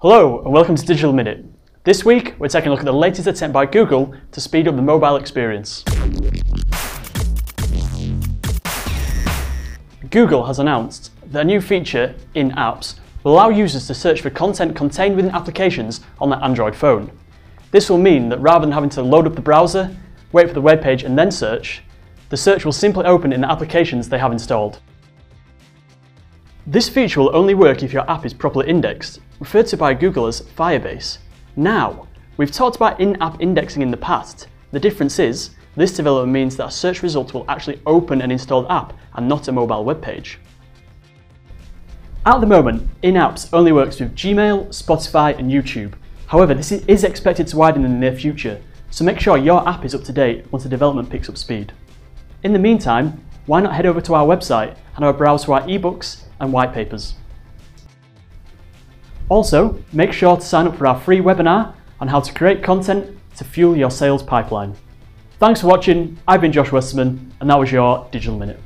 Hello and welcome to Digital Minute. This week we're taking a look at the latest attempt by Google to speed up the mobile experience. Google has announced that a new feature in apps will allow users to search for content contained within applications on their Android phone. This will mean that rather than having to load up the browser, wait for the web page and then search, the search will simply open in the applications they have installed. This feature will only work if your app is properly indexed, referred to by Google as Firebase. Now, we've talked about in-app indexing in the past. The difference is, this development means that a search result will actually open an installed app and not a mobile web page. At the moment, in-apps only works with Gmail, Spotify and YouTube. However, this is expected to widen in the near future, so make sure your app is up to date once the development picks up speed. In the meantime, why not head over to our website and a browse through our ebooks and white papers. Also, make sure to sign up for our free webinar on how to create content to fuel your sales pipeline. Thanks for watching, I've been Josh Westerman and that was your Digital Minute.